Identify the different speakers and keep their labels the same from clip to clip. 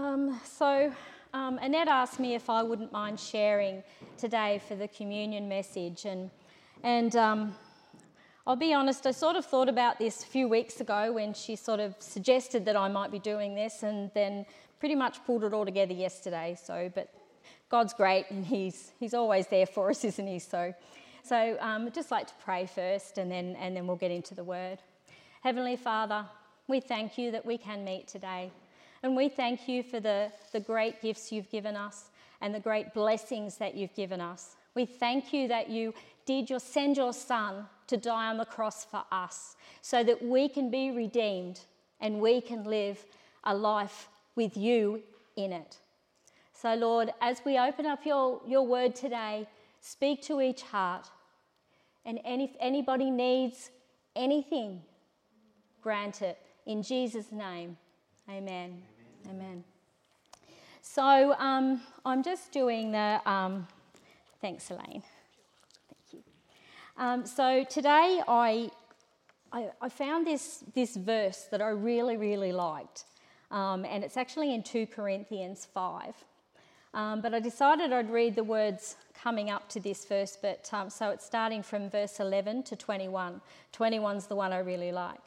Speaker 1: Um, so, um, Annette asked me if I wouldn't mind sharing today for the communion message, and and um, I'll be honest, I sort of thought about this a few weeks ago when she sort of suggested that I might be doing this, and then pretty much pulled it all together yesterday. So, but God's great, and He's He's always there for us, isn't He? So, so um, I'd just like to pray first, and then and then we'll get into the Word. Heavenly Father, we thank you that we can meet today. And we thank you for the, the great gifts you've given us and the great blessings that you've given us. We thank you that you did your, send your Son to die on the cross for us so that we can be redeemed and we can live a life with you in it. So, Lord, as we open up your, your word today, speak to each heart. And if anybody needs anything, grant it. In Jesus' name, amen. Amen. amen. So um, I'm just doing the. Um, thanks, Elaine. Thank you. Um, so today I, I, I, found this, this verse that I really, really liked. Um, and it's actually in 2 Corinthians 5. Um, but I decided I'd read the words coming up to this verse, but um, so it's starting from verse 11 to 21. 21's the one I really like.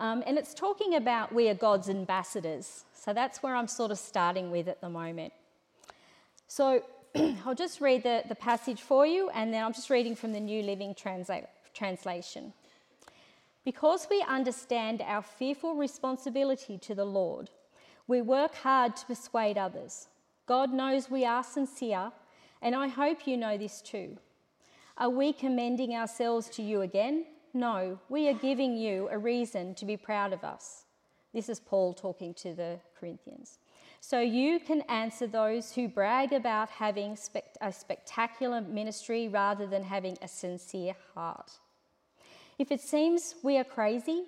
Speaker 1: Um, and it's talking about we are God's ambassadors. So that's where I'm sort of starting with at the moment. So I'll just read the, the passage for you, and then I'm just reading from the New Living Transla- Translation. Because we understand our fearful responsibility to the Lord, we work hard to persuade others. God knows we are sincere, and I hope you know this too. Are we commending ourselves to you again? No, we are giving you a reason to be proud of us. This is Paul talking to the Corinthians. So you can answer those who brag about having a spectacular ministry rather than having a sincere heart. If it seems we are crazy,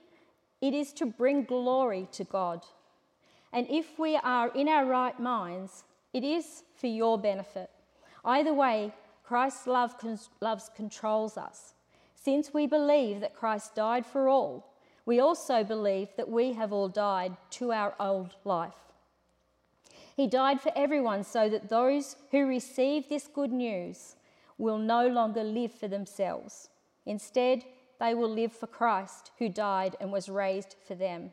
Speaker 1: it is to bring glory to God. And if we are in our right minds, it is for your benefit. Either way, Christ's love loves controls us. Since we believe that Christ died for all, we also believe that we have all died to our old life. He died for everyone so that those who receive this good news will no longer live for themselves. Instead, they will live for Christ, who died and was raised for them.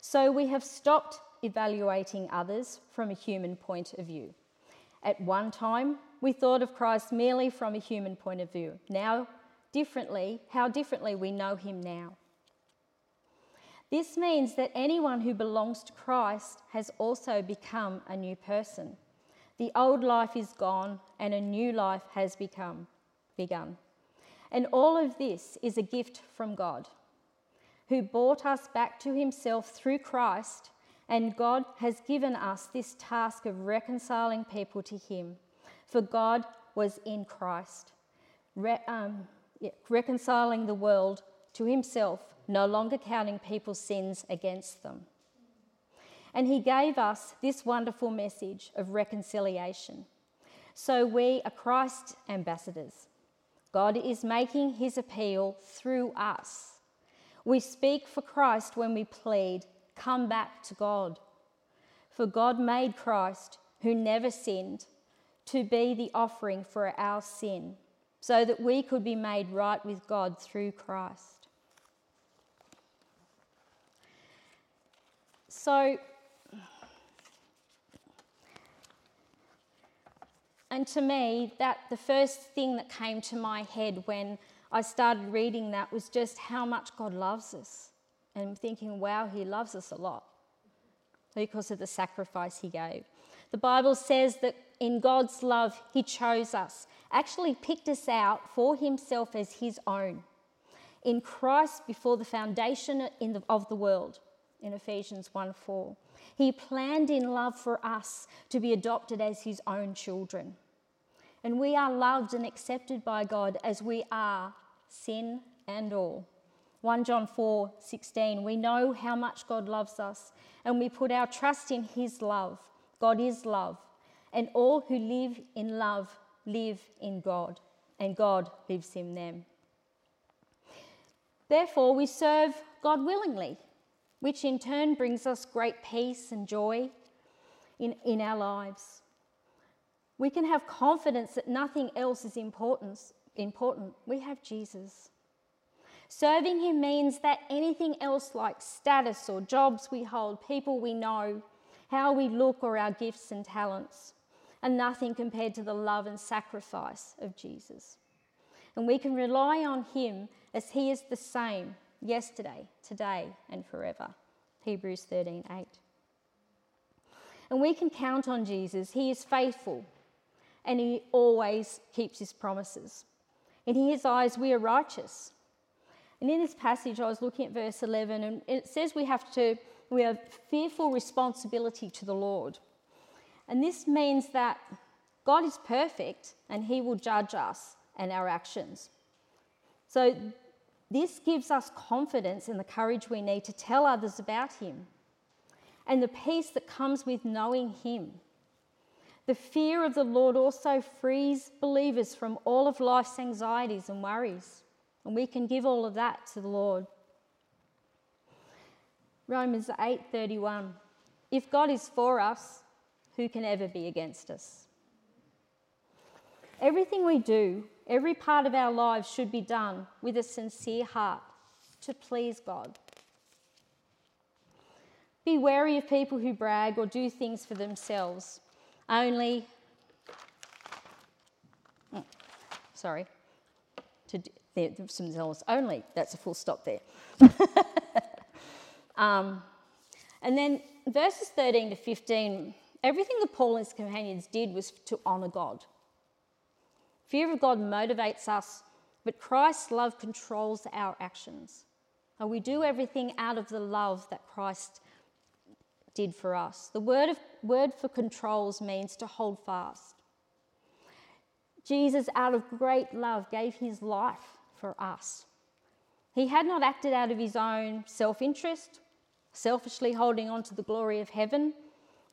Speaker 1: So we have stopped evaluating others from a human point of view. At one time, we thought of Christ merely from a human point of view. Now differently, how differently we know him now. This means that anyone who belongs to Christ has also become a new person. The old life is gone and a new life has become begun. And all of this is a gift from God, who brought us back to himself through Christ, and God has given us this task of reconciling people to him. For God was in Christ. Re- um, reconciling the world to himself, no longer counting people's sins against them. And he gave us this wonderful message of reconciliation. So we are Christ's ambassadors. God is making his appeal through us. We speak for Christ when we plead, Come back to God. For God made Christ, who never sinned, to be the offering for our sin so that we could be made right with God through Christ. So, and to me, that the first thing that came to my head when I started reading that was just how much God loves us. And thinking, wow, He loves us a lot because of the sacrifice He gave. The Bible says that in God's love, He chose us actually picked us out for himself as his own in Christ before the foundation the, of the world in Ephesians 1 4. He planned in love for us to be adopted as his own children. And we are loved and accepted by God as we are, sin and all. 1 John 4 16, we know how much God loves us, and we put our trust in his love. God is love, and all who live in love live in God, and God lives in them. Therefore, we serve God willingly, which in turn brings us great peace and joy. in, in our lives. We can have confidence that nothing else is important. important. We have Jesus. Serving Him means that anything else, like status or jobs we hold, people we know, how we look, or our gifts and talents, are nothing compared to the love and sacrifice of Jesus. And we can rely on Him as He is the same yesterday, today, and forever. Hebrews 13 8. And we can count on Jesus. He is faithful and He always keeps His promises. In His eyes, we are righteous. And in this passage, I was looking at verse 11, and it says we have to, we have fearful responsibility to the Lord. And this means that God is perfect and He will judge us and our actions. So, this gives us confidence and the courage we need to tell others about Him and the peace that comes with knowing Him. The fear of the Lord also frees believers from all of life's anxieties and worries. And we can give all of that to the Lord. Romans 8:31 If God is for us, who can ever be against us? Everything we do, every part of our lives should be done with a sincere heart to please God. Be wary of people who brag or do things for themselves. Only, oh, sorry, to themselves only. That's a full stop there. um, and then verses 13 to 15 everything that Paul and his companions did was to honour God. Fear of God motivates us, but Christ's love controls our actions. And we do everything out of the love that Christ did for us. The word, of, word for controls means to hold fast. Jesus, out of great love, gave his life for us. He had not acted out of his own self interest, selfishly holding on to the glory of heaven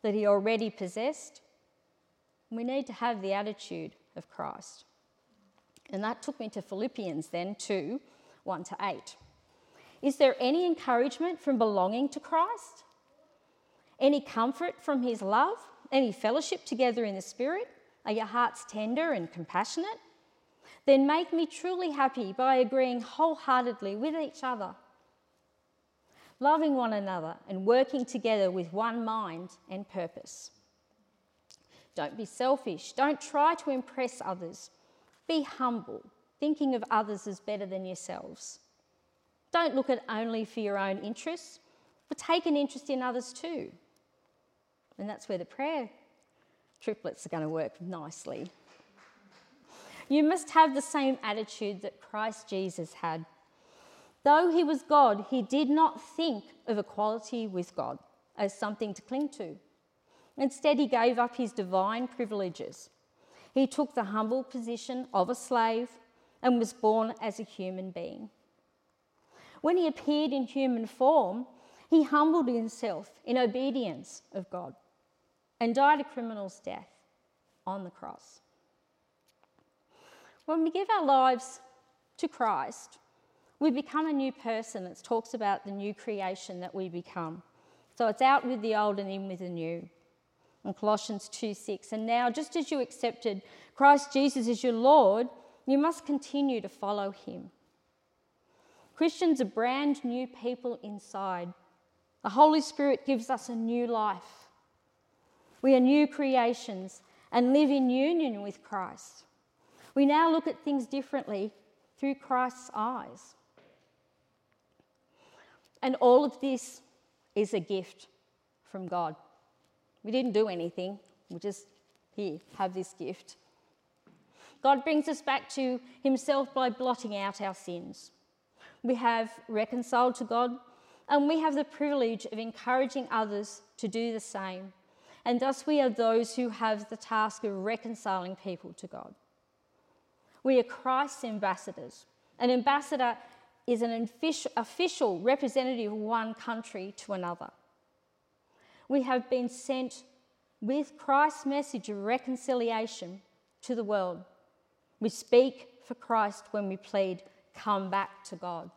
Speaker 1: that he already possessed. We need to have the attitude of Christ. And that took me to Philippians then 2 1 to 8. Is there any encouragement from belonging to Christ? Any comfort from his love? Any fellowship together in the Spirit? Are your hearts tender and compassionate? Then make me truly happy by agreeing wholeheartedly with each other, loving one another, and working together with one mind and purpose. Don't be selfish. Don't try to impress others. Be humble, thinking of others as better than yourselves. Don't look at only for your own interests, but take an interest in others too. And that's where the prayer triplets are going to work nicely. You must have the same attitude that Christ Jesus had. Though he was God, he did not think of equality with God as something to cling to. Instead, he gave up his divine privileges he took the humble position of a slave and was born as a human being. When he appeared in human form, he humbled himself in obedience of God and died a criminal's death on the cross. When we give our lives to Christ, we become a new person. It talks about the new creation that we become. So it's out with the old and in with the new in Colossians 2 6. And now, just as you accepted Christ Jesus as your Lord, you must continue to follow him. Christians are brand new people inside. The Holy Spirit gives us a new life. We are new creations and live in union with Christ. We now look at things differently through Christ's eyes. And all of this is a gift from God. We didn't do anything, we just, here, have this gift. God brings us back to Himself by blotting out our sins. We have reconciled to God, and we have the privilege of encouraging others to do the same. And thus, we are those who have the task of reconciling people to God. We are Christ's ambassadors. An ambassador is an official representative of one country to another. We have been sent with Christ's message of reconciliation to the world. We speak for Christ when we plead, Come back to God.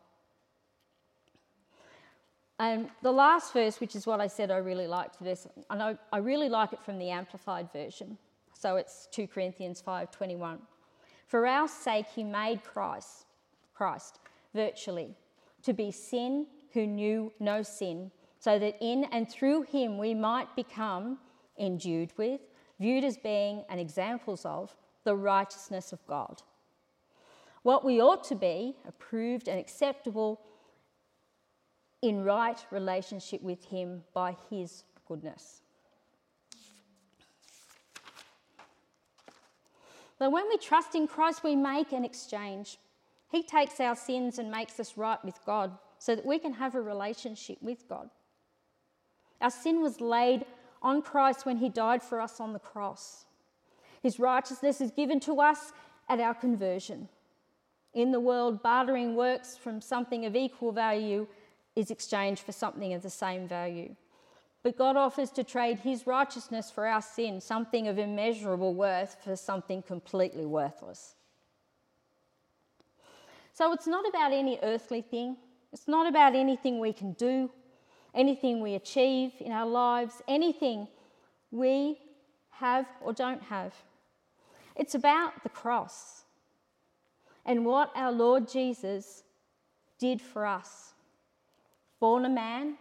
Speaker 1: And the last verse, which is what I said I really liked, this, and I, I really like it from the Amplified Version. So it's 2 Corinthians 5:21. For our sake he made Christ, Christ virtually to be sin who knew no sin, so that in and through him we might become endued with, viewed as being and examples of the righteousness of God. What we ought to be, approved and acceptable in right relationship with Him by His goodness. But when we trust in Christ, we make an exchange. He takes our sins and makes us right with God so that we can have a relationship with God. Our sin was laid on Christ when He died for us on the cross. His righteousness is given to us at our conversion. In the world, bartering works from something of equal value is exchanged for something of the same value. But God offers to trade his righteousness for our sin, something of immeasurable worth for something completely worthless. So it's not about any earthly thing, it's not about anything we can do, anything we achieve in our lives, anything we have or don't have. It's about the cross and what our Lord Jesus did for us born a man,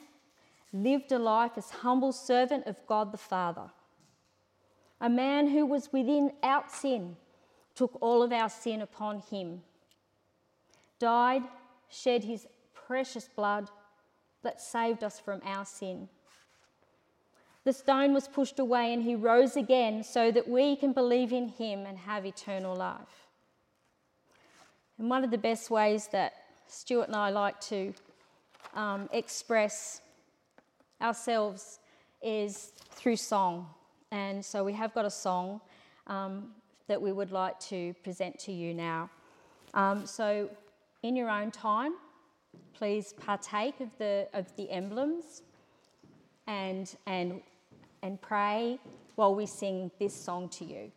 Speaker 1: lived a life as humble servant of God the Father. A man who was without sin took all of our sin upon him, died, shed his precious blood that saved us from our sin. The stone was pushed away and he rose again so that we can believe in him and have eternal life. And one of the best ways that Stuart and I like to um, express ourselves is through song. And so we have got a song um, that we would like to present to you now. Um, so, in your own time, please partake of the, of the emblems and, and, and pray while we sing this song to you.